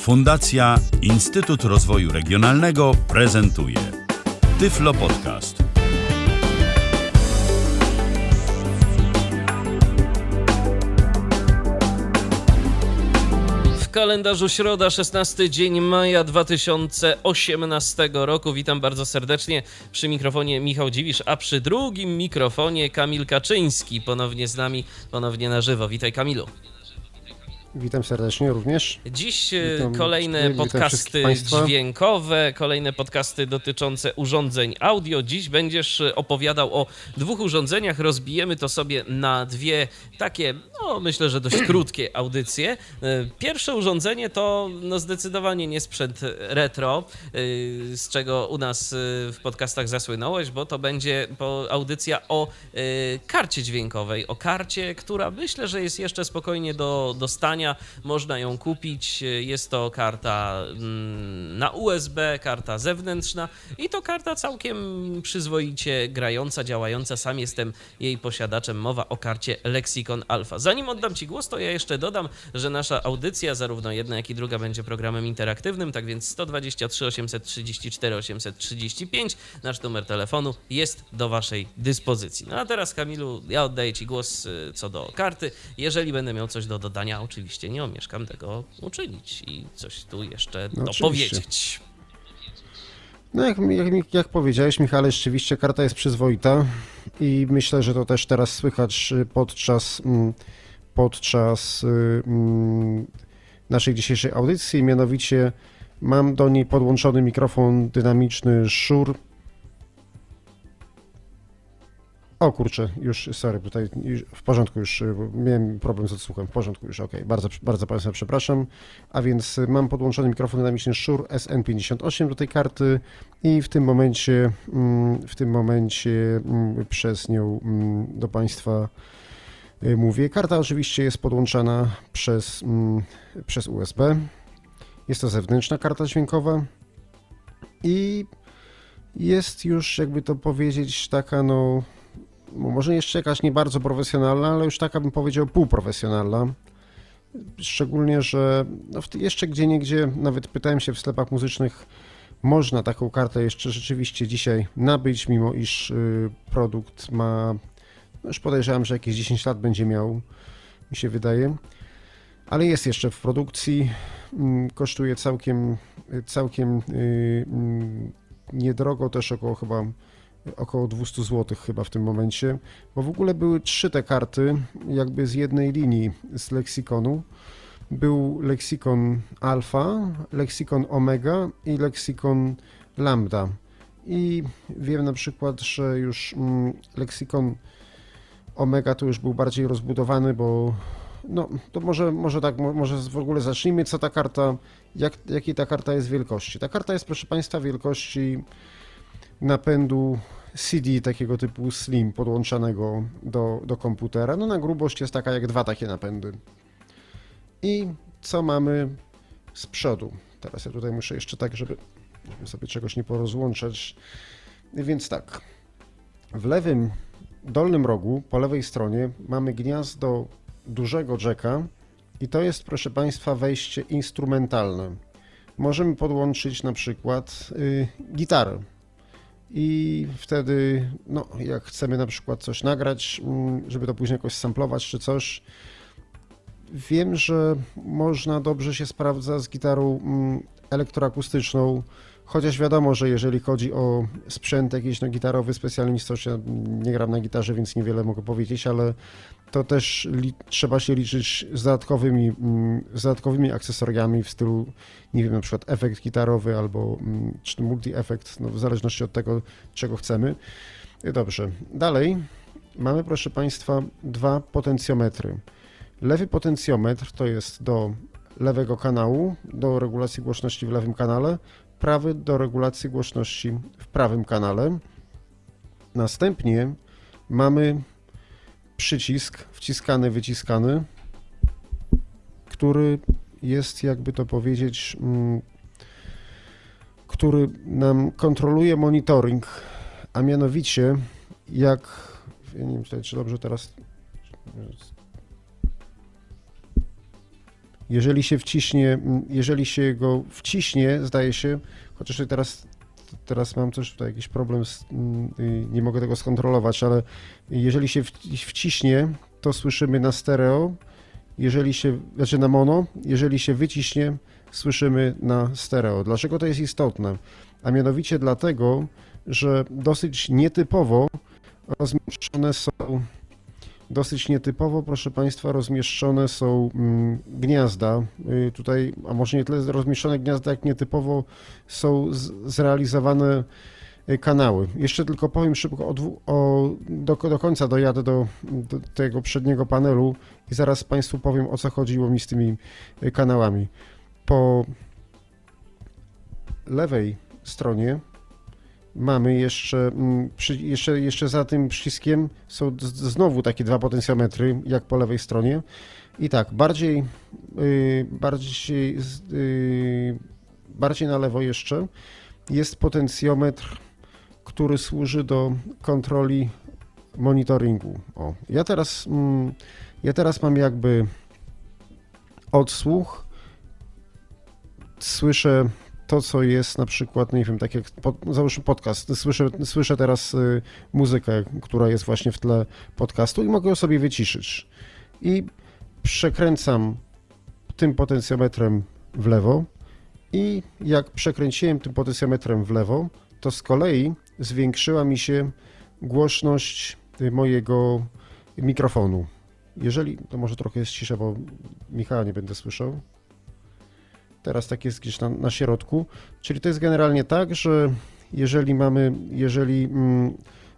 Fundacja Instytut Rozwoju Regionalnego prezentuje Tyflo Podcast. W kalendarzu środa, 16 dzień maja 2018 roku. Witam bardzo serdecznie przy mikrofonie Michał Dziwisz, a przy drugim mikrofonie Kamil Kaczyński. Ponownie z nami, ponownie na żywo. Witaj Kamilu. Witam serdecznie również. Dziś e, Witam, kolejne witam podcasty dźwiękowe, kolejne podcasty dotyczące urządzeń audio. Dziś będziesz e, opowiadał o dwóch urządzeniach. Rozbijemy to sobie na dwie takie, no myślę, że dość krótkie audycje. E, Pierwsze urządzenie to no zdecydowanie nie sprzęt retro, z czego u nas w podcastach zasłynąłeś, bo to będzie audycja o karcie dźwiękowej, o karcie, która myślę, że jest jeszcze spokojnie do dostania. Można ją kupić. Jest to karta mm, na USB, karta zewnętrzna i to karta całkiem przyzwoicie grająca, działająca. Sam jestem jej posiadaczem. Mowa o karcie Lexicon Alpha. Zanim oddam Ci głos, to ja jeszcze dodam, że nasza audycja, zarówno jedna, jak i druga, będzie programem interaktywnym, tak więc 123 834 835, nasz numer telefonu jest do Waszej dyspozycji. No a teraz, Kamilu, ja oddaję Ci głos y, co do karty. Jeżeli będę miał coś do dodania, oczywiście nie omieszkam tego uczynić i coś tu jeszcze No dopowiedzieć. No jak, jak, jak powiedziałeś, Michale, rzeczywiście karta jest przyzwoita i myślę, że to też teraz słychać y, podczas, mm, podczas y, mm, naszej dzisiejszej audycji. Mianowicie mam do niej podłączony mikrofon dynamiczny Shure. O kurczę, już, sorry, tutaj w porządku już, y, miałem problem z odsłuchem, w porządku już, okej, bardzo, bardzo Państwa przepraszam. A więc mam podłączony mikrofon dynamiczny Shure SN58 do tej karty i w tym momencie, mm, w tym momencie mm, przez nią mm, do Państwa y, mówię. Karta oczywiście jest podłączana przez, przez USB. Jest to zewnętrzna karta dźwiękowa i jest już, jakby to powiedzieć, taka no może jeszcze jakaś nie bardzo profesjonalna, ale już taka bym powiedział półprofesjonalna. Szczególnie, że no jeszcze gdzie niegdzie, nawet pytałem się w sklepach muzycznych, można taką kartę jeszcze rzeczywiście dzisiaj nabyć, mimo iż y, produkt ma, no już podejrzewam, że jakieś 10 lat będzie miał, mi się wydaje. Ale jest jeszcze w produkcji, mm, kosztuje całkiem, całkiem y, mm, niedrogo, też około chyba około 200 zł chyba w tym momencie, bo w ogóle były trzy te karty jakby z jednej linii z leksykonu. Był leksykon alfa, leksykon omega i leksykon lambda. I wiem na przykład, że już mm, leksykon omega to już był bardziej rozbudowany, bo no to może, może tak, mo- może w ogóle zacznijmy, co ta karta, jak, jakiej ta karta jest wielkości. Ta karta jest, proszę Państwa, wielkości napędu CD takiego typu Slim podłączanego do, do komputera. No na grubość jest taka jak dwa takie napędy. I co mamy z przodu? Teraz ja tutaj muszę jeszcze tak, żeby sobie czegoś nie porozłączać. Więc tak, w lewym dolnym rogu, po lewej stronie mamy gniazdo dużego jacka i to jest, proszę Państwa, wejście instrumentalne. Możemy podłączyć na przykład y, gitarę i wtedy, no, jak chcemy na przykład coś nagrać, mm, żeby to później jakoś samplować czy coś, wiem, że można dobrze się sprawdza z gitarą mm, elektroakustyczną, chociaż wiadomo, że jeżeli chodzi o sprzęt jakiś no, gitarowy, specjalistyczny, ja nie gram na gitarze, więc niewiele mogę powiedzieć, ale to też trzeba się liczyć z dodatkowymi, mm, z dodatkowymi akcesoriami w stylu, nie wiem, na przykład efekt gitarowy albo mm, czy multi-efekt, no, w zależności od tego, czego chcemy. Dobrze, dalej mamy, proszę Państwa, dwa potencjometry. Lewy potencjometr to jest do lewego kanału, do regulacji głośności w lewym kanale, prawy do regulacji głośności w prawym kanale. Następnie mamy przycisk wciskany, wyciskany, który jest, jakby to powiedzieć, mm, który nam kontroluje monitoring, a mianowicie jak, ja nie wiem, czy dobrze teraz Jeżeli się wciśnie, jeżeli się go wciśnie, zdaje się, chociaż teraz, teraz mam też tutaj jakiś problem, z, y, nie mogę tego skontrolować, ale jeżeli się wci- wciśnie, to słyszymy na stereo, jeżeli się, znaczy na mono, jeżeli się wyciśnie, słyszymy na stereo. Dlaczego to jest istotne? A mianowicie dlatego, że dosyć nietypowo rozmieszczone są dosyć nietypowo, proszę Państwa, rozmieszczone są mm, gniazda. Y, Tutaj, a może nie tyle rozmieszczone gniazda, jak nietypowo są zrealizowane y, kanały. Jeszcze tylko powiem szybko o, o do, do końca dojadę do, do tego przedniego panelu i zaraz Państwu powiem o co chodziło mi z tymi y, kanałami. Po lewej stronie mamy jeszcze, mm, przy, jeszcze, jeszcze za tym przyciskiem są znowu takie dwa potencjometry, jak po lewej stronie. I tak, bardziej, y, bardziej, z- y, bardziej na lewo jeszcze jest potencjometr, który służy do kontroli monitoringu. O, ja teraz, mm, ja teraz mam jakby odsłuch. Słyszę to, co jest na przykład, nie wiem, tak jak pod, załóżmy podcast, słyszę, słyszę teraz y, muzykę, która jest właśnie w tle podcastu i mogę ją sobie wyciszyć. I przekręcam tym potencjometrem w lewo i jak przekręciłem tym potencjometrem w lewo, to z kolei zwiększyła mi się głośność y, mojego mikrofonu. Jeżeli, to może trochę jest cisza, bo Michała nie będę słyszał. Teraz tak jest gdzieś na, na środku. Czyli to jest generalnie tak, że jeżeli mamy, jeżeli mm,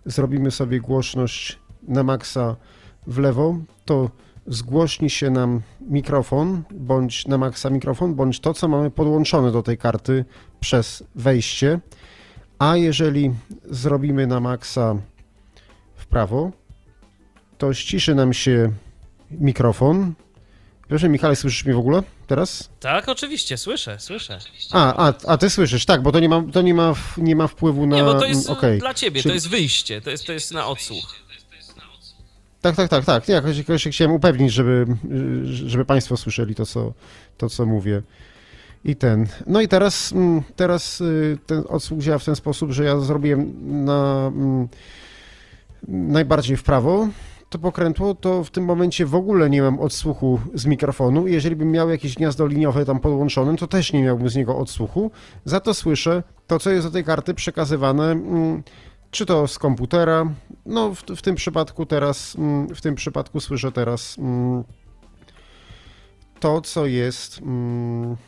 zrobimy sobie głośność na maksa w lewo, to zgłośni się nam mikrofon, bądź na maksa mikrofon, bądź to, co mamy podłączone do tej karty przez wejście. A jeżeli zrobimy na maksa w prawo, to ściszy nam się mikrofon. Proszę, Michale, słyszysz mnie w ogóle teraz? Tak, oczywiście, słyszę, słyszę. A, a, a ty słyszysz, tak, bo to nie ma, to nie ma, nie ma wpływu na. Nie, bo to jest mm, okej. dla ciebie, Czyli- to jest wyjście, to jest, to jest na odsłuch. Tak, tak, tak, tak. Ja jakoś, chciałem upewnić, żeby, żeby Państwo słyszeli to co, to, co mówię. I ten. No i teraz, mm, teraz y, ten odsłuch działa w ten sposób, że ja zrobiłem na mm, najbardziej w prawo to pokrętło, to w tym momencie w ogóle nie mam odsłuchu z mikrofonu. Jeżeli bym miał jakieś gniazdo liniowe tam podłączone, to też nie miałbym z niego odsłuchu. Za to słyszę to, co jest do tej karty przekazywane, mm, czy to z komputera. No, w, w tym przypadku teraz, mm, w tym przypadku słyszę teraz mm, to, co jest,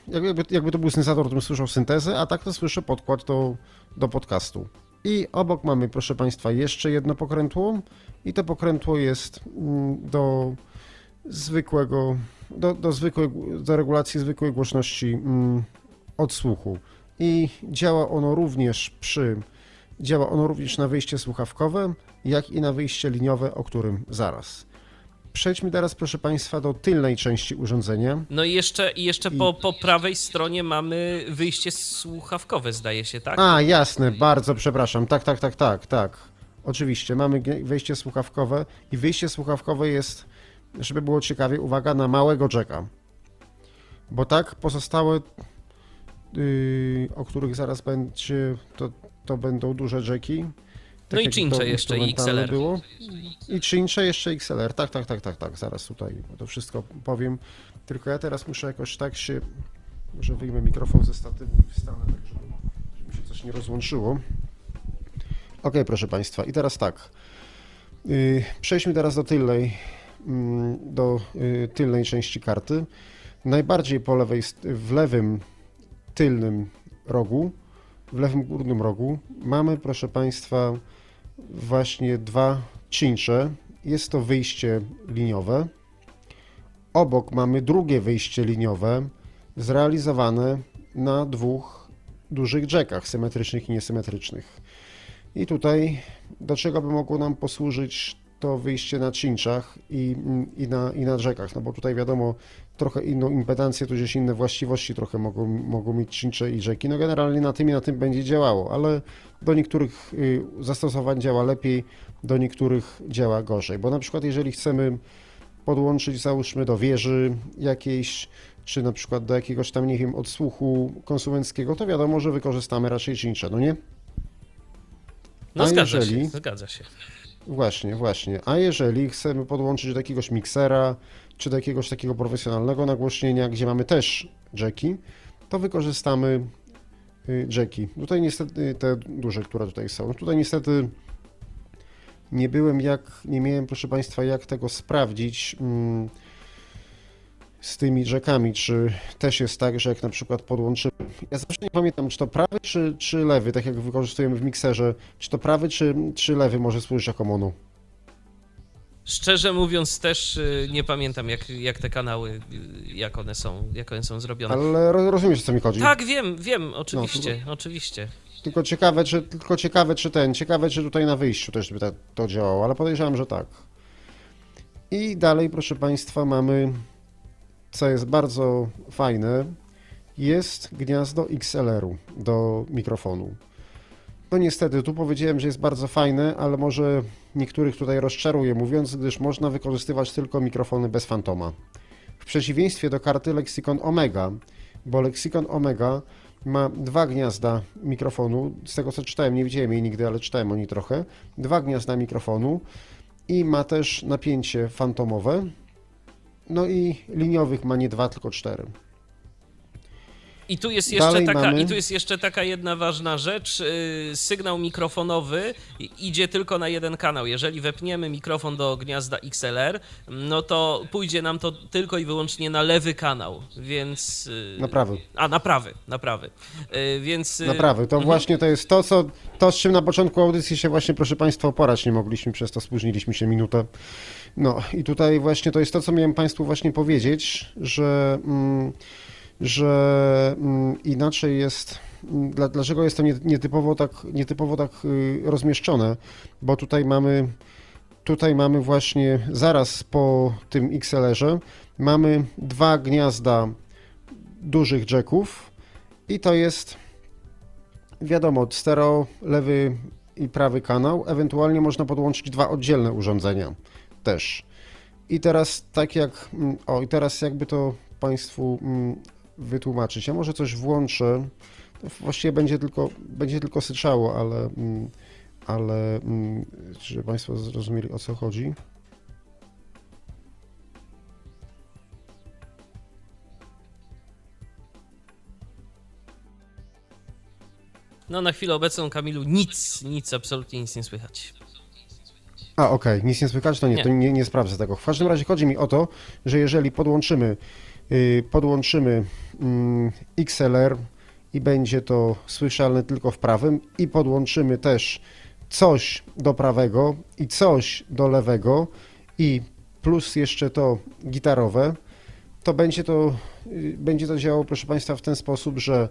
jakby, jakby to był syntezator, to bym słyszał syntezę, a tak to słyszę podkład do, do podcastu. I obok mamy, proszę Państwa, jeszcze jedno pokrętło i to pokrętło jest mm, do zwykłego, do, do, zwykłej, do regulacji zwykłej głośności mm, odsłuchu. I działa ono również przy, działa ono również na wyjście słuchawkowe, jak i na wyjście liniowe, o którym zaraz. Przejdźmy teraz, proszę Państwa, do tylnej części urządzenia. No i jeszcze, i jeszcze po, po prawej stronie mamy wyjście słuchawkowe, zdaje się, tak? A, jasne, bardzo przepraszam. Tak, tak, tak, tak, tak. Oczywiście, mamy wejście słuchawkowe i wyjście słuchawkowe jest, żeby było ciekawie, uwaga, na małego jacka. Bo tak, pozostałe, yy, o których zaraz będzie, to, to będą duże jacki. No i jak cincze jeszcze i XLR. Było. I cincze jeszcze XLR, tak, tak, tak, tak, tak, zaraz tutaj to wszystko powiem. Tylko ja teraz muszę jakoś tak się, może wyjmę mikrofon ze statywu i wstanę tak, żeby, żeby się coś nie rozłączyło. Ok, proszę Państwa, i teraz tak. Yy, Przejdźmy teraz do tylnej, mm, do yy, tylnej części karty. Najbardziej po lewej, w lewym tylnym rogu, w lewym górnym rogu mamy, proszę Państwa, właśnie dwa cincze. Jest to wyjście liniowe. Obok mamy drugie wyjście liniowe, zrealizowane na dwóch dużych jackach, symetrycznych i niesymetrycznych. I tutaj do czego by mogło nam posłużyć to wyjście na cinczach i, i, na, i na jackach, no bo tutaj wiadomo, trochę inną impedancję, tudzież inne właściwości trochę mogą, mogą mieć cincze i jacki. No generalnie na tym i na tym będzie działało, ale do niektórych y, zastosowań działa lepiej, do niektórych działa gorzej, bo na przykład jeżeli chcemy podłączyć załóżmy do wieży jakiejś czy na przykład do jakiegoś tam, nie wiem, odsłuchu konsumenckiego, to wiadomo, że wykorzystamy raczej czyncze, no nie? No A zgadza jeżeli- się, zgadza się. Właśnie, właśnie. A jeżeli chcemy podłączyć do jakiegoś miksera, czy do jakiegoś takiego profesjonalnego nagłośnienia, gdzie mamy też jacki, to wykorzystamy y, jacki. Tutaj niestety te duże, które tutaj są. Tutaj niestety nie byłem jak, nie miałem proszę Państwa jak tego sprawdzić mm, z tymi jackami, czy też jest tak, że jak na przykład podłączymy, ja zawsze nie pamiętam, czy to prawy, czy, czy lewy, tak jak wykorzystujemy w mikserze, czy to prawy, czy, czy lewy może służyć jako mono. Szczerze mówiąc też y, nie pamiętam jak, jak te kanały, y, jak one są, jak one są zrobione. Ale ro- rozumiesz, o co mi chodzi. Tak, wiem, wiem, oczywiście, oczywiście. Tylko ciekawe, czy, tylko ciekawe, czy ten, ciekawe, czy tutaj na wyjściu też by ta, to działało, ale podejrzewam, że tak. I dalej, proszę Państwa, mamy, co jest bardzo fajne, jest gniazdo XLR-u do mikrofonu. No niestety, tu powiedziałem, że jest bardzo fajne, ale może niektórych tutaj rozczaruję mówiąc, gdyż można wykorzystywać tylko mikrofony bez fantoma. W przeciwieństwie do karty Lexicon Omega, bo Lexicon Omega ma dwa gniazda mikrofonu, z tego co czytałem, nie widziałem jej nigdy, ale czytałem o niej trochę, dwa gniazda mikrofonu i ma też napięcie fantomowe, no i liniowych ma nie dwa, tylko cztery. I tu jest jeszcze Dalej taka, mamy- i tu jest jeszcze taka jedna ważna rzecz. Yy, Sygnał mikrofonowy idzie tylko na jeden kanał. Jeżeli wepniemy mikrofon do gniazda XLR, no to pójdzie nam to tylko i wyłącznie na lewy kanał, więc. yy, Na prawy. A, na prawy, na prawy. Yy, Więc. yy, Naprawy. To właśnie to jest to, co, to, z czym na początku audycji się właśnie, proszę Państwa, oporać nie mogliśmy, przez to spóźniliśmy się minutę. No i tutaj właśnie to jest to, co miałem Państwu właśnie powiedzieć, że, mm, że mm, inaczej jest, mm, dla, dlaczego jest to nie- nietypowo tak, nietypowo tak y, rozmieszczone, bo tutaj mamy, tutaj mamy właśnie zaraz po tym XLR-ze mamy dwa gniazda dużych jacków i to jest wiadomo, stereo, lewy i prawy kanał, ewentualnie można podłączyć dwa oddzielne urządzenia też. I teraz tak jak, mm, o i teraz jakby to Państwu mm, wytłumaczyć, ja może coś włączę, właściwie będzie tylko, będzie tylko syczało, ale, mm, ale żeby Państwo zrozumieli o co chodzi. No na chwilę obecną, Kamilu, nic, nic, absolutnie nic nie słychać. A, okej, nic nie słychać, to nie, Nie. to nie, nie sprawdzę tego. W każdym razie chodzi mi o to, że jeżeli podłączymy, y, podłączymy mm, XLR i będzie to słyszalne tylko w prawym i podłączymy też coś do prawego i coś do lewego i plus jeszcze to gitarowe, to będzie to, y, będzie to działało, proszę Państwa, w ten sposób, że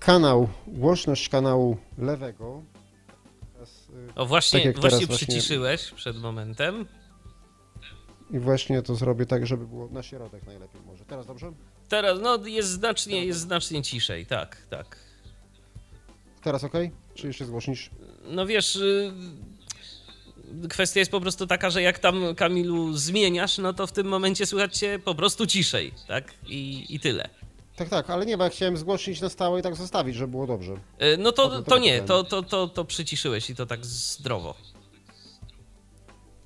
kanał, głośność kanału lewego O, właśnie, Tak właśnie teraz właśnie- przyciszyłeś przed momentem. I właśnie to zrobię tak, żeby było na środek najlepiej może. Teraz dobrze? Teraz, no, jest znacznie, jest znacznie ciszej, tak, tak. Teraz ok? Czy jeszcze zgłośnisz? No wiesz, y, kwestia jest po prostu taka, że jak tam Kamilu zmieniasz, no to w tym momencie słychać cię po prostu ciszej, tak? I, i tyle. Tak, tak, ale nie, bo ja chciałem zgłośnić na stałe i tak zostawić, żeby było dobrze. Y, No to, to to nie, to, to, to, to przyciszyłeś i to tak zdrowo.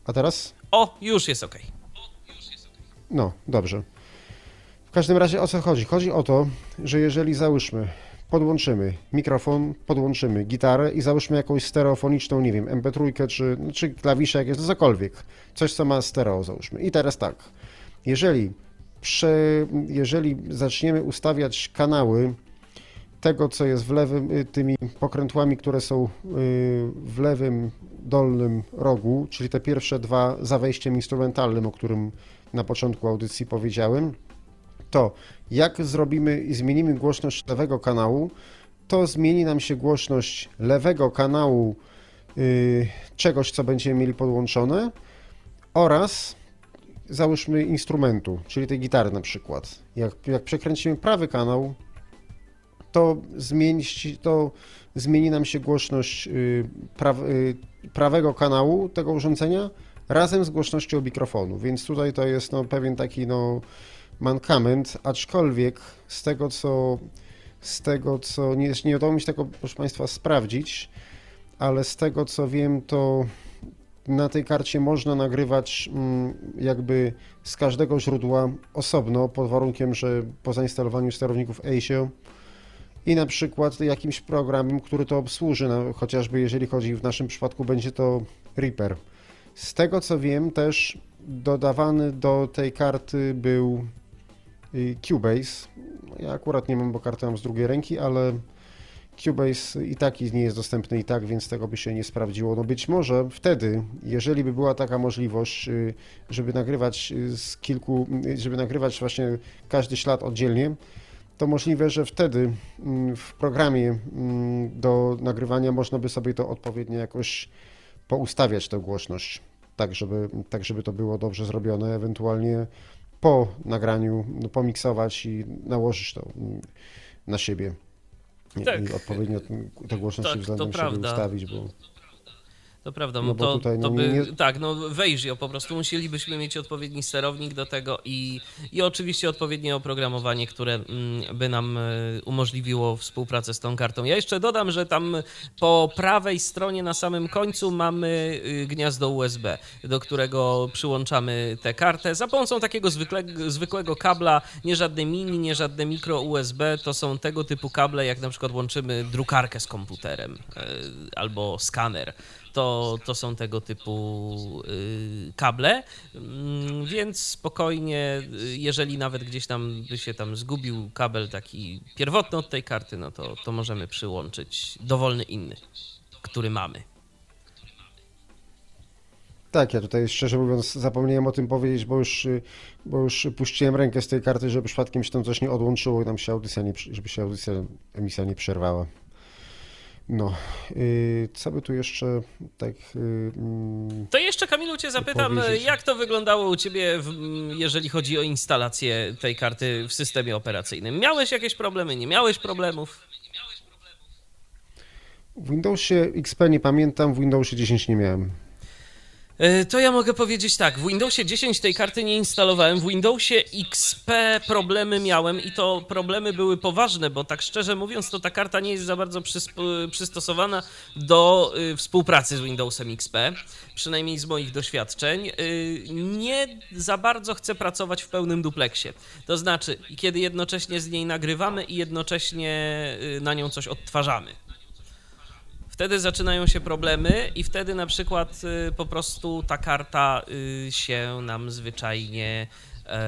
A teraz? O, już jest ok. No, dobrze. W każdym razie o co chodzi? Chodzi o to, że jeżeli załóżmy, podłączymy mikrofon, podłączymy gitarę i załóżmy jakąś stereofoniczną, nie wiem, MP3 czy, czy klawisze jakieś, no cokolwiek, coś co ma stereo załóżmy. I teraz tak, jeżeli, prze, jeżeli zaczniemy ustawiać kanały tego, co jest w lewym, y, tymi pokrętłami, które są y, w lewym dolnym rogu, czyli te pierwsze dwa za wejściem instrumentalnym, o którym na początku audycji powiedziałem, to jak zrobimy i zmienimy głośność lewego kanału, to zmieni nam się głośność lewego kanału y, czegoś, co będziemy mieli podłączone oraz załóżmy instrumentu, czyli tej gitary na przykład. Jak, jak przekręcimy prawy kanał, to zmieni, to zmieni nam się głośność y, y, prawego kanału tego urządzenia razem z głośnością mikrofonu, więc tutaj to jest no, pewien taki no, mankament, aczkolwiek z tego co, z tego co, nie, nie udało mi się tego, proszę Państwa, sprawdzić, ale z tego co wiem, to na tej karcie można nagrywać mm, jakby z każdego źródła osobno, pod warunkiem, że po zainstalowaniu sterowników ASIO i na przykład jakimś programem, który to obsłuży, no, chociażby jeżeli chodzi w naszym przypadku będzie to Reaper. Z tego co wiem też dodawany do tej karty był y, Cubase. Ja akurat nie mam, bo kartę mam z drugiej ręki, ale Cubase i tak nie jest dostępny i tak, więc tego by się nie sprawdziło. No być może wtedy, jeżeli by była taka możliwość, y, żeby nagrywać y, z kilku, żeby nagrywać właśnie każdy ślad oddzielnie, to możliwe, że wtedy mm, w programie mm, do nagrywania można by sobie to odpowiednio jakoś poustawiać tę głośność, tak żeby, tak żeby to było dobrze zrobione, ewentualnie po nagraniu no, pomiksować i nałożyć to mm, na siebie. Tak. I odpowiednio tę głośność tak, względem siebie prawda. ustawić, bo... To prawda, no to, tutaj, no, to by, nie... tak, no wejrzyj, po prostu musielibyśmy mieć odpowiedni sterownik do tego i, i oczywiście odpowiednie oprogramowanie, które mm, by nam e, umożliwiło współpracę z tą kartą. Ja jeszcze dodam, że tam po prawej stronie na samym końcu mamy y, gniazdo USB, do którego przyłączamy tę kartę za pomocą takiego zwykłego, zwykłego kabla, nie żadne mini, nie żadne mikro USB, to są tego typu kable, jak na przykład łączymy drukarkę z komputerem e, albo skaner to, to są tego typu y, kable, mm, więc spokojnie, y, jeżeli nawet gdzieś tam by się tam zgubił kabel taki pierwotny od tej karty, no to, to możemy przyłączyć dowolny inny, który mamy. Tak, ja tutaj szczerze mówiąc zapomniałem o tym powiedzieć, bo już, bo już puściłem rękę z tej karty, żeby przypadkiem się tam coś nie odłączyło i tam się audycja nie, żeby się audycja, emisja nie przerwała. No, y, co by tu jeszcze tak. Y, mm, to jeszcze Kamilu cię zapytam, powiedzieć? jak to wyglądało u ciebie, jeżeli chodzi o instalację tej karty w systemie operacyjnym? Miałeś jakieś problemy, nie miałeś problemów? W Windowsie XP nie pamiętam, w Windowsie 10 nie miałem. E, to ja mogę powiedzieć tak, w Windowsie 10 tej karty nie instalowałem, w Windowsie XP problemy miałem i to problemy były poważne, bo tak szczerze mówiąc to ta karta nie jest za bardzo przystosowana do y, współpracy z Windowsem XP, przynajmniej z moich doświadczeń. Y, nie za bardzo chcę pracować w pełnym dupleksie, to znaczy kiedy jednocześnie z niej nagrywamy i jednocześnie y, na nią coś odtwarzamy. Wtedy zaczynają się problemy i wtedy na przykład y, po prostu ta karta y, się nam zwyczajnie e,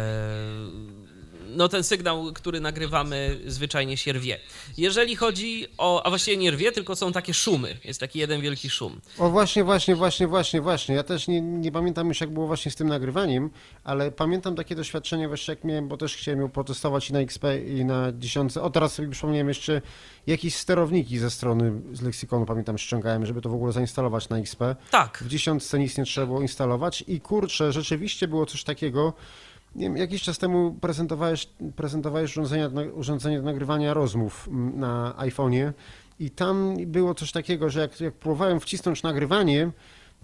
no ten sygnał, który nagrywamy, zwyczajnie się rwie. Jeżeli chodzi o, a właściwie nie rwie, tylko są takie szumy, jest taki jeden wielki szum. O właśnie, właśnie, właśnie, właśnie, właśnie. Ja też nie, nie pamiętam już jak było właśnie z tym nagrywaniem, ale pamiętam takie doświadczenie właśnie jak miałem, bo też chciałem ją protestować i na XP i na dziesiątce. O teraz sobie przypomniałem jeszcze jakieś sterowniki ze strony z leksykonu, pamiętam, ściągałem, żeby to w ogóle zainstalować na XP. Tak. W dziesiątce nic nie trzeba było instalować i kurczę, rzeczywiście było coś takiego, nie wiem, jakiś czas temu prezentowałeś, prezentowałeś urządzenia, urządzenie do nagrywania rozmów mm, na iPhone'ie i tam było coś takiego, że jak, jak próbowałem wcisnąć nagrywanie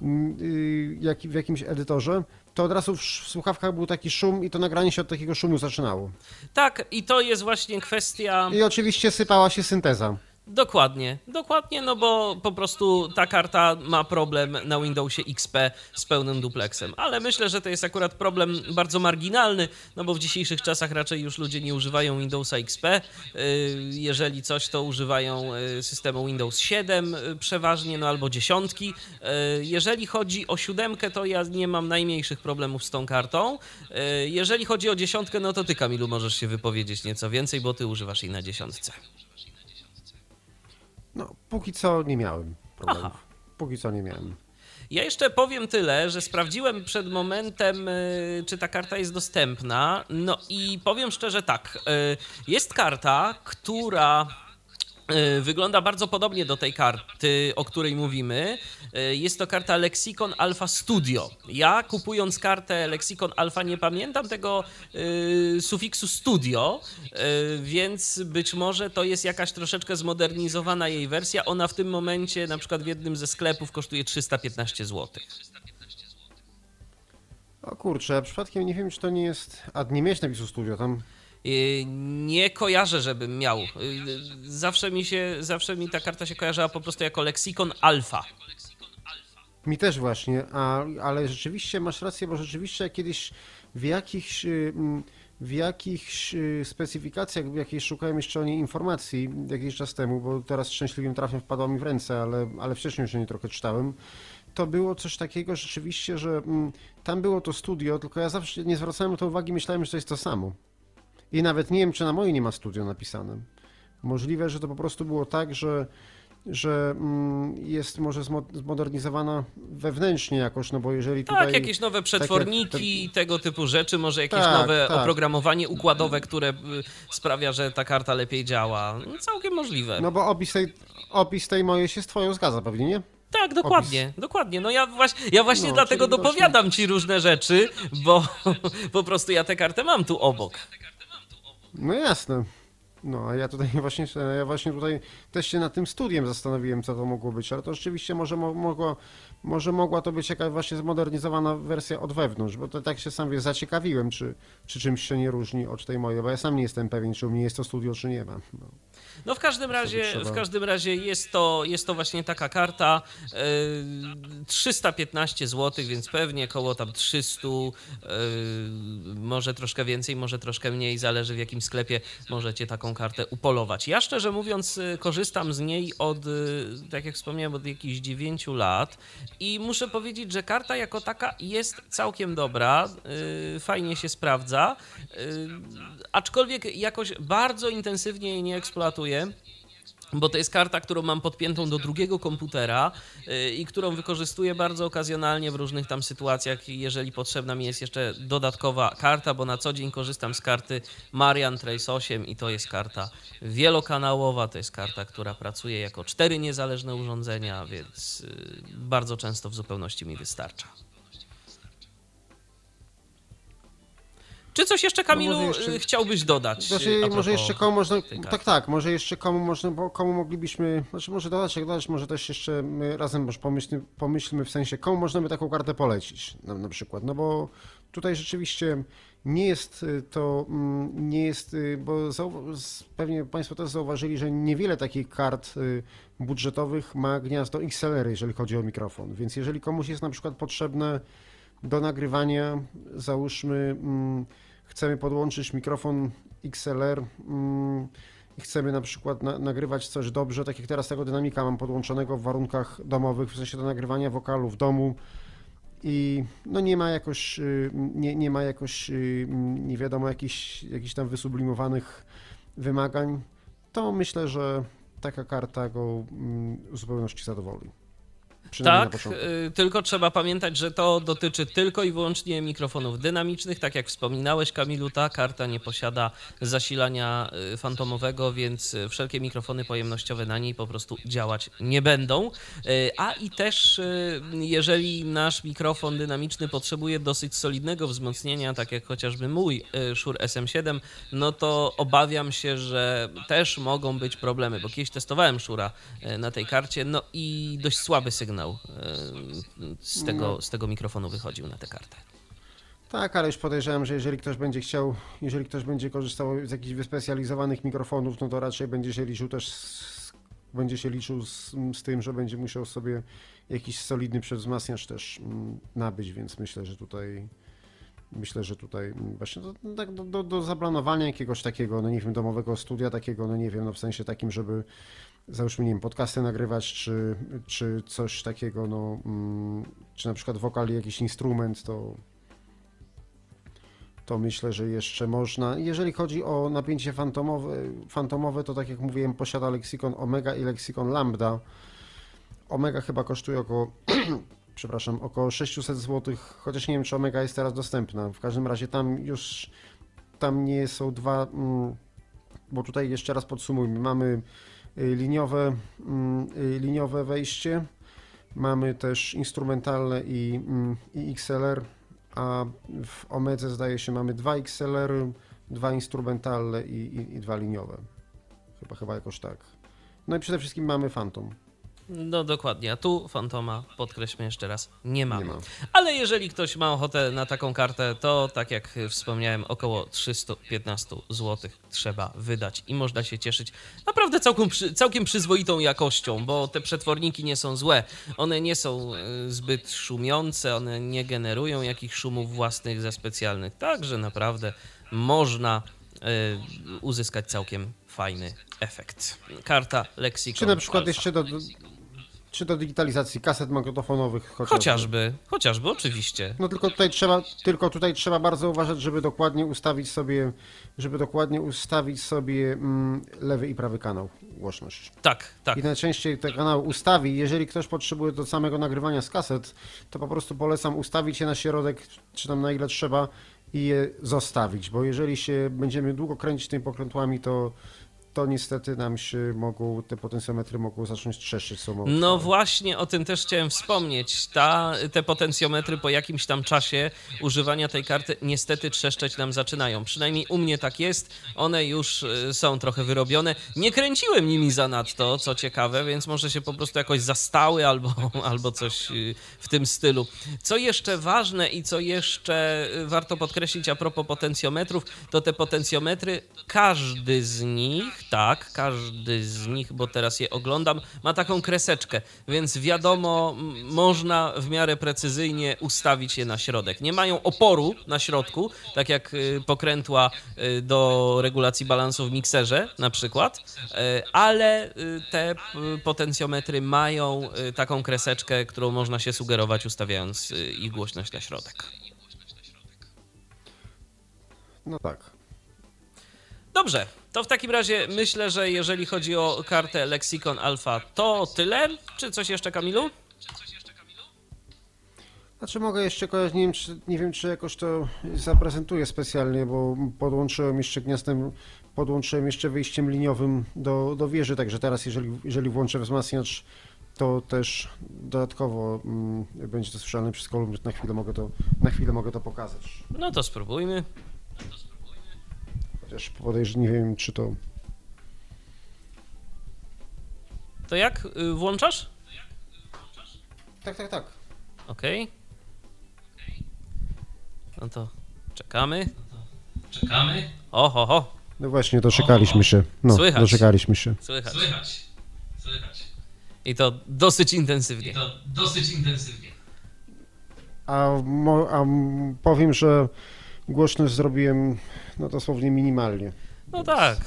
mm, y, jak, w jakimś edytorze, to od razu w słuchawkach był taki szum i to nagranie się od takiego szumu zaczynało. Tak, i to jest właśnie kwestia... I oczywiście sypała się synteza. Dokładnie, dokładnie, no bo po prostu ta karta ma problem na Windowsie XP z pełnym duplexem, ale myślę, że to jest akurat problem bardzo marginalny, no bo w dzisiejszych czasach raczej już ludzie nie używają Windowsa XP, y, jeżeli coś, to używają y, systemu Windows 7 y, przeważnie, no albo dziesiątki. Jeżeli chodzi o siódemkę, to ja nie mam najmniejszych problemów z tą kartą. Jeżeli chodzi o dziesiątkę, no to ty Kamilu możesz się wypowiedzieć nieco więcej, bo ty używasz jej na dziesiątce. No, póki co nie miałem problemów. Aha. Póki co nie miałem. Ja jeszcze powiem tyle, że sprawdziłem przed momentem, y, czy ta karta jest dostępna. No i powiem szczerze tak. Y, jest karta, która wygląda bardzo podobnie do tej karty, o której mówimy. E, jest to karta Lexicon Alpha Studio. Ja kupując kartę Lexicon Alpha nie pamiętam tego y, sufiksu studio, y, więc być może to jest jakaś troszeczkę zmodernizowana jej wersja. Ona w tym momencie na przykład w jednym ze sklepów kosztuje 315 zł. O kurczę, przypadkiem nie wiem, czy to nie jest... A nie miałeś napisu studio tam? Y, Nie kojarzę, żebym miał. Y, Zawsze mi się, zawsze mi ta karta się kojarzyła po prostu jako leksikon alfa. Mi też właśnie, a, ale rzeczywiście masz rację, bo rzeczywiście kiedyś w jakichś, y, w jakichś specyfikacjach, w jakiejś szukałem jeszcze o niej informacji jakiś czas temu, bo teraz szczęśliwym trafem wpadła mi w ręce, ale, ale wcześniej już o niej trochę czytałem. To było coś takiego rzeczywiście, że mm, tam było to studio, tylko ja zawsze nie zwracałem na to uwagi, myślałem, że to jest to samo. I nawet nie wiem, czy na mojej nie ma studio napisane. Możliwe, że to po prostu było tak, że że mm, jest może zmo- zmodernizowana wewnętrznie jakoś, no bo jeżeli tutaj... Tak, jakieś nowe przetworniki i tego typu rzeczy, może jakieś Tak, nowe tak. oprogramowanie układowe, które y, sprawia, że ta karta lepiej działa. No, Całkiem możliwe. No bo opis tej, opis tej mojej się z twoją zgadza pewnie, nie? Tak, dokładnie, dokładnie. No ja właśnie, ja właśnie No, dlatego czyli właśnie- dopowiadam ci różne rzeczy, bo po prostu ja tę kartę mam tu obok. No jasne. No, a ja tutaj właśnie, ja właśnie tutaj też się nad tym studiem zastanowiłem, co to mogło być, ale to rzeczywiście może mo- mogło, może mogła to być jakaś właśnie zmodernizowana wersja od wewnątrz, bo to tak się sam wiesz, zaciekawiłem, czy, czy czymś się nie różni od tej mojej, bo ja sam nie jestem pewien, czy u mnie jest to studio, czy nie ma. No. No w każdym razie, w każdym razie jest to, jest to właśnie taka karta. Yy, 315 zł, więc pewnie koło tam 300, yy, może troszkę więcej, może troszkę mniej, zależy w jakim sklepie możecie taką kartę upolować. Ja szczerze mówiąc y, korzystam z niej od, tak jak wspomniałem, od jakichś 9 lat i muszę powiedzieć, że karta jako taka jest całkiem dobra, fajnie się sprawdza, aczkolwiek jakoś bardzo intensywnie jej nie eksploatuję. Bo to jest karta, którą mam podpiętą do drugiego komputera yy, i którą wykorzystuję bardzo okazjonalnie w różnych tam sytuacjach, jeżeli potrzebna mi jest jeszcze dodatkowa karta, bo na co dzień korzystam z karty Marian Trace 8 i to jest karta wielokanałowa, to jest karta, która pracuje jako cztery niezależne urządzenia, więc yy, bardzo często w zupełności mi wystarcza. Czy coś jeszcze, Kamilu, No jeszcze- yy, chciałbyś dodać? Znaczy, propos może jeszcze komu można, tak, tak, może jeszcze komu można, bo komu moglibyśmy, znaczy może dodać, jak dodać, może też jeszcze razem może pomyślmy, pomyślmy w sensie, komu możemy taką kartę polecić na, na przykład, no bo tutaj rzeczywiście nie jest y, to, mm, nie jest, y, bo pewnie Państwo też zauważyli, że niewiele takich kart y, budżetowych ma gniazdo XLR, jeżeli chodzi o mikrofon, więc jeżeli komuś jest na przykład potrzebne do nagrywania, załóżmy, mm, chcemy podłączyć mikrofon XLR mm, i chcemy na przykład na, nagrywać coś dobrze, tak jak teraz tego dynamika mam podłączonego w warunkach domowych, w sensie do nagrywania wokalu w domu i no nie ma jakoś, y, nie, nie ma jakoś, y, nie wiadomo, jakichś, jakichś tam wysublimowanych wymagań, to myślę, że taka karta go mm, w zupełności zadowoli. Tak, y, tylko trzeba pamiętać, że to dotyczy tylko i wyłącznie mikrofonów dynamicznych. Tak jak wspominałeś, Kamilu, ta karta nie posiada zasilania y, fantomowego, więc y, wszelkie mikrofony pojemnościowe na niej po prostu działać nie będą. A i też, jeżeli nasz mikrofon dynamiczny potrzebuje dosyć solidnego wzmocnienia, tak jak chociażby mój Shure SM7, no to obawiam się, że też mogą być problemy, bo kiedyś testowałem Shure'a y, na tej karcie, no i dość słaby sygnał y, z tego, z tego mikrofonu wychodził na tę kartę. Tak, ale już podejrzewam, że jeżeli ktoś będzie chciał, jeżeli ktoś będzie korzystał z jakichś wyspecjalizowanych mikrofonów, no to raczej będzie się liczył też z, będzie się liczył z, z tym, że będzie musiał sobie jakiś solidny przedwzmacniacz też mm, nabyć, więc myślę, że tutaj myślę, że tutaj mm, właśnie do, tak do, do, do zaplanowania jakiegoś takiego, no nie wiem, domowego studia takiego, no nie wiem, no w sensie takim, żeby załóżmy, nie wiem, podcasty nagrywać, czy, czy coś takiego, no, mm, czy na przykład wokal jakiś instrument, to to myślę, że jeszcze można. Jeżeli chodzi o napięcie fantomowe, fantomowe, to tak jak mówiłem, posiada leksykon Omega i leksykon Lambda. Omega chyba kosztuje około, przepraszam, około 600 zł, chociaż nie wiem, czy Omega jest teraz dostępna. W każdym razie tam już, tam nie są dwa, mm, bo tutaj jeszcze raz podsumujmy. Mamy liniowe, mm, y, liniowe wejście, mamy też instrumentalne i, mm, i XLR, a w Omedze zdaje się mamy dwa XLR, dwa instrumentalne i, i, i dwa liniowe. Chyba, chyba jakoś tak. No i przede wszystkim mamy Phantom. No dokładnie, a tu Fantoma, podkreślmy jeszcze raz, nie mamy. Nie ma. Ale jeżeli ktoś ma ochotę na taką kartę, to tak jak wspomniałem, około 315 zł trzeba wydać i można się cieszyć naprawdę całkiem, całkiem przyzwoitą jakością, bo te przetworniki nie są złe. One nie są e, zbyt szumiące, one nie generują jakichś szumów własnych ze specjalnych, także naprawdę można e, uzyskać całkiem fajny efekt. Karta Lexicon. Czy na przykład Alpha. jeszcze do, czy do digitalizacji kaset magnetofonowych chociażby. Chociażby, chociażby, oczywiście. No tylko tutaj trzeba, tylko tutaj trzeba bardzo uważać, żeby dokładnie ustawić sobie, żeby dokładnie ustawić sobie mm, lewy i prawy kanał głośność. Tak, tak. I najczęściej te kanały ustawi. Jeżeli ktoś potrzebuje do samego nagrywania z kaset, to po prostu polecam ustawić je na środek, czy tam na ile trzeba i je zostawić, bo jeżeli się będziemy długo kręcić tymi pokrętłami, to to niestety nam się mogą, te potencjometry mogą zacząć trzeszczyć. Są No właśnie, o tym też chciałem wspomnieć. Ta, te potencjometry po jakimś tam czasie używania tej karty niestety trzeszczeć nam zaczynają. Przynajmniej u mnie tak jest. One już y, są trochę wyrobione. Nie kręciłem nimi zanadto, co ciekawe, więc może się po prostu jakoś zastały albo, albo coś y, w tym stylu. Co jeszcze ważne i co jeszcze y, warto podkreślić a propos potencjometrów, to te potencjometry, każdy z nich, tak, każdy z nich, bo teraz je oglądam, ma taką kreseczkę, więc wiadomo, można w miarę precyzyjnie ustawić je na środek. Nie mają oporu na środku, tak jak y, pokrętła y, do regulacji balansu w mikserze na przykład, y, ale te potencjometry mają taką kreseczkę, którą można się sugerować ustawiając ich głośność na środek. No tak. Dobrze, to w takim razie myślę, że jeżeli chodzi o kartę Lexicon Alpha, to tyle. Czy coś jeszcze, Kamilu? Znaczy mogę jeszcze kojarzyć, nie wiem, czy, nie wiem czy jakoś to zaprezentuję specjalnie, bo podłączyłem jeszcze gniazdem, podłączyłem jeszcze wyjściem liniowym do, do wieży, także teraz jeżeli, jeżeli włączę wzmacniacz, to też dodatkowo mm, będzie to słyszalne przez kolumn, na chwilę mogę to, na chwilę mogę to pokazać. No to spróbujmy. Chociaż podejrzewam, nie wiem czy to... To jak? Y, Włączasz? Tak, tak, tak. Okej. No to czekamy. Czekamy. Oho, ho. No właśnie, doczekaliśmy się. No, Słychać. doczekaliśmy się. Słychać. Słychać, słychać. I to dosyć intensywnie. I to dosyć intensywnie. A, mo, a powiem, że głośność zrobiłem no dosłownie minimalnie. No tak.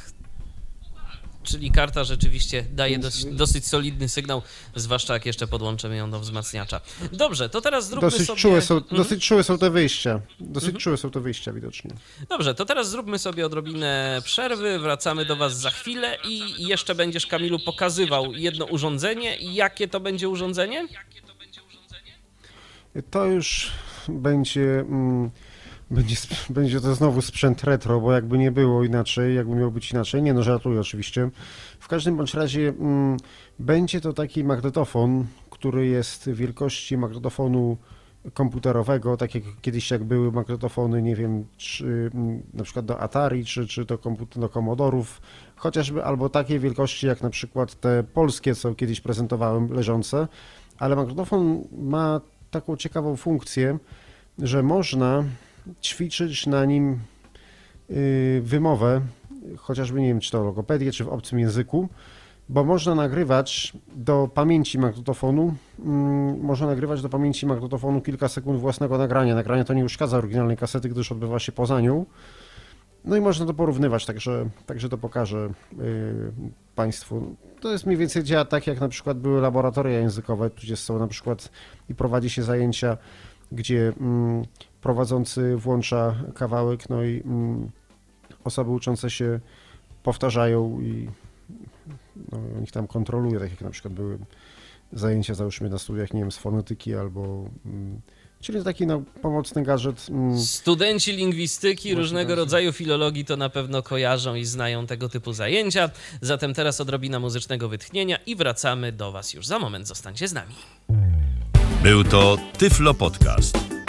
Czyli karta rzeczywiście daje dosyć, dosyć solidny sygnał, zwłaszcza jak jeszcze podłączymy ją do wzmacniacza. Dobrze, to teraz zróbmy Dosyć sobie... czułe, są, Mhm. dosyć czułe są te wyjścia. Dosyć czułe są te wyjścia widocznie. Dobrze, to teraz zróbmy sobie odrobinę przerwy, wracamy do Was za chwilę i jeszcze będziesz, Kamilu, pokazywał jedno urządzenie. Jakie to będzie urządzenie? To już będzie, mm, będzie, będzie to znowu sprzęt retro, bo jakby nie było inaczej, jakby miało być inaczej, nie no żartuję oczywiście. W każdym bądź razie mm, będzie to taki magnetofon, który jest wielkości magnetofonu komputerowego, tak jak kiedyś jak były magnetofony, nie wiem, czy mm, na przykład do Atari, czy, czy do, komput- do chociażby albo takiej wielkości jak na przykład te polskie, co kiedyś prezentowałem, leżące, ale magnetofon ma taką ciekawą funkcję, że można ćwiczyć na nim y, wymowę, chociażby nie wiem, czy to logopedię, czy w obcym języku, bo można nagrywać do pamięci magnetofonu, mm, można nagrywać do pamięci magnetofonu kilka sekund własnego nagrania. Nagranie to nie uszkadza oryginalnej kasety, gdyż odbywa się poza nią. No i można to porównywać, także, także to pokażę y, Państwu. To jest mniej więcej działa tak, jak na przykład były laboratoria językowe, gdzie są na przykład i prowadzi się zajęcia, gdzie mm, prowadzący włącza kawałek, no i mm, osoby uczące się powtarzają i no, on ich tam kontroluje, tak jak na przykład były zajęcia załóżmy na studiach, nie wiem, z fonetyki albo... Mm, czyli taki no, pomocny gadżet. Mm, Studenci lingwistyki, Właśnie różnego tak. rodzaju filologii to na pewno kojarzą i znają tego typu zajęcia. Zatem teraz odrobina muzycznego wytchnienia i wracamy do Was już za moment. Zostańcie z nami. Był to Tyflo Podcast.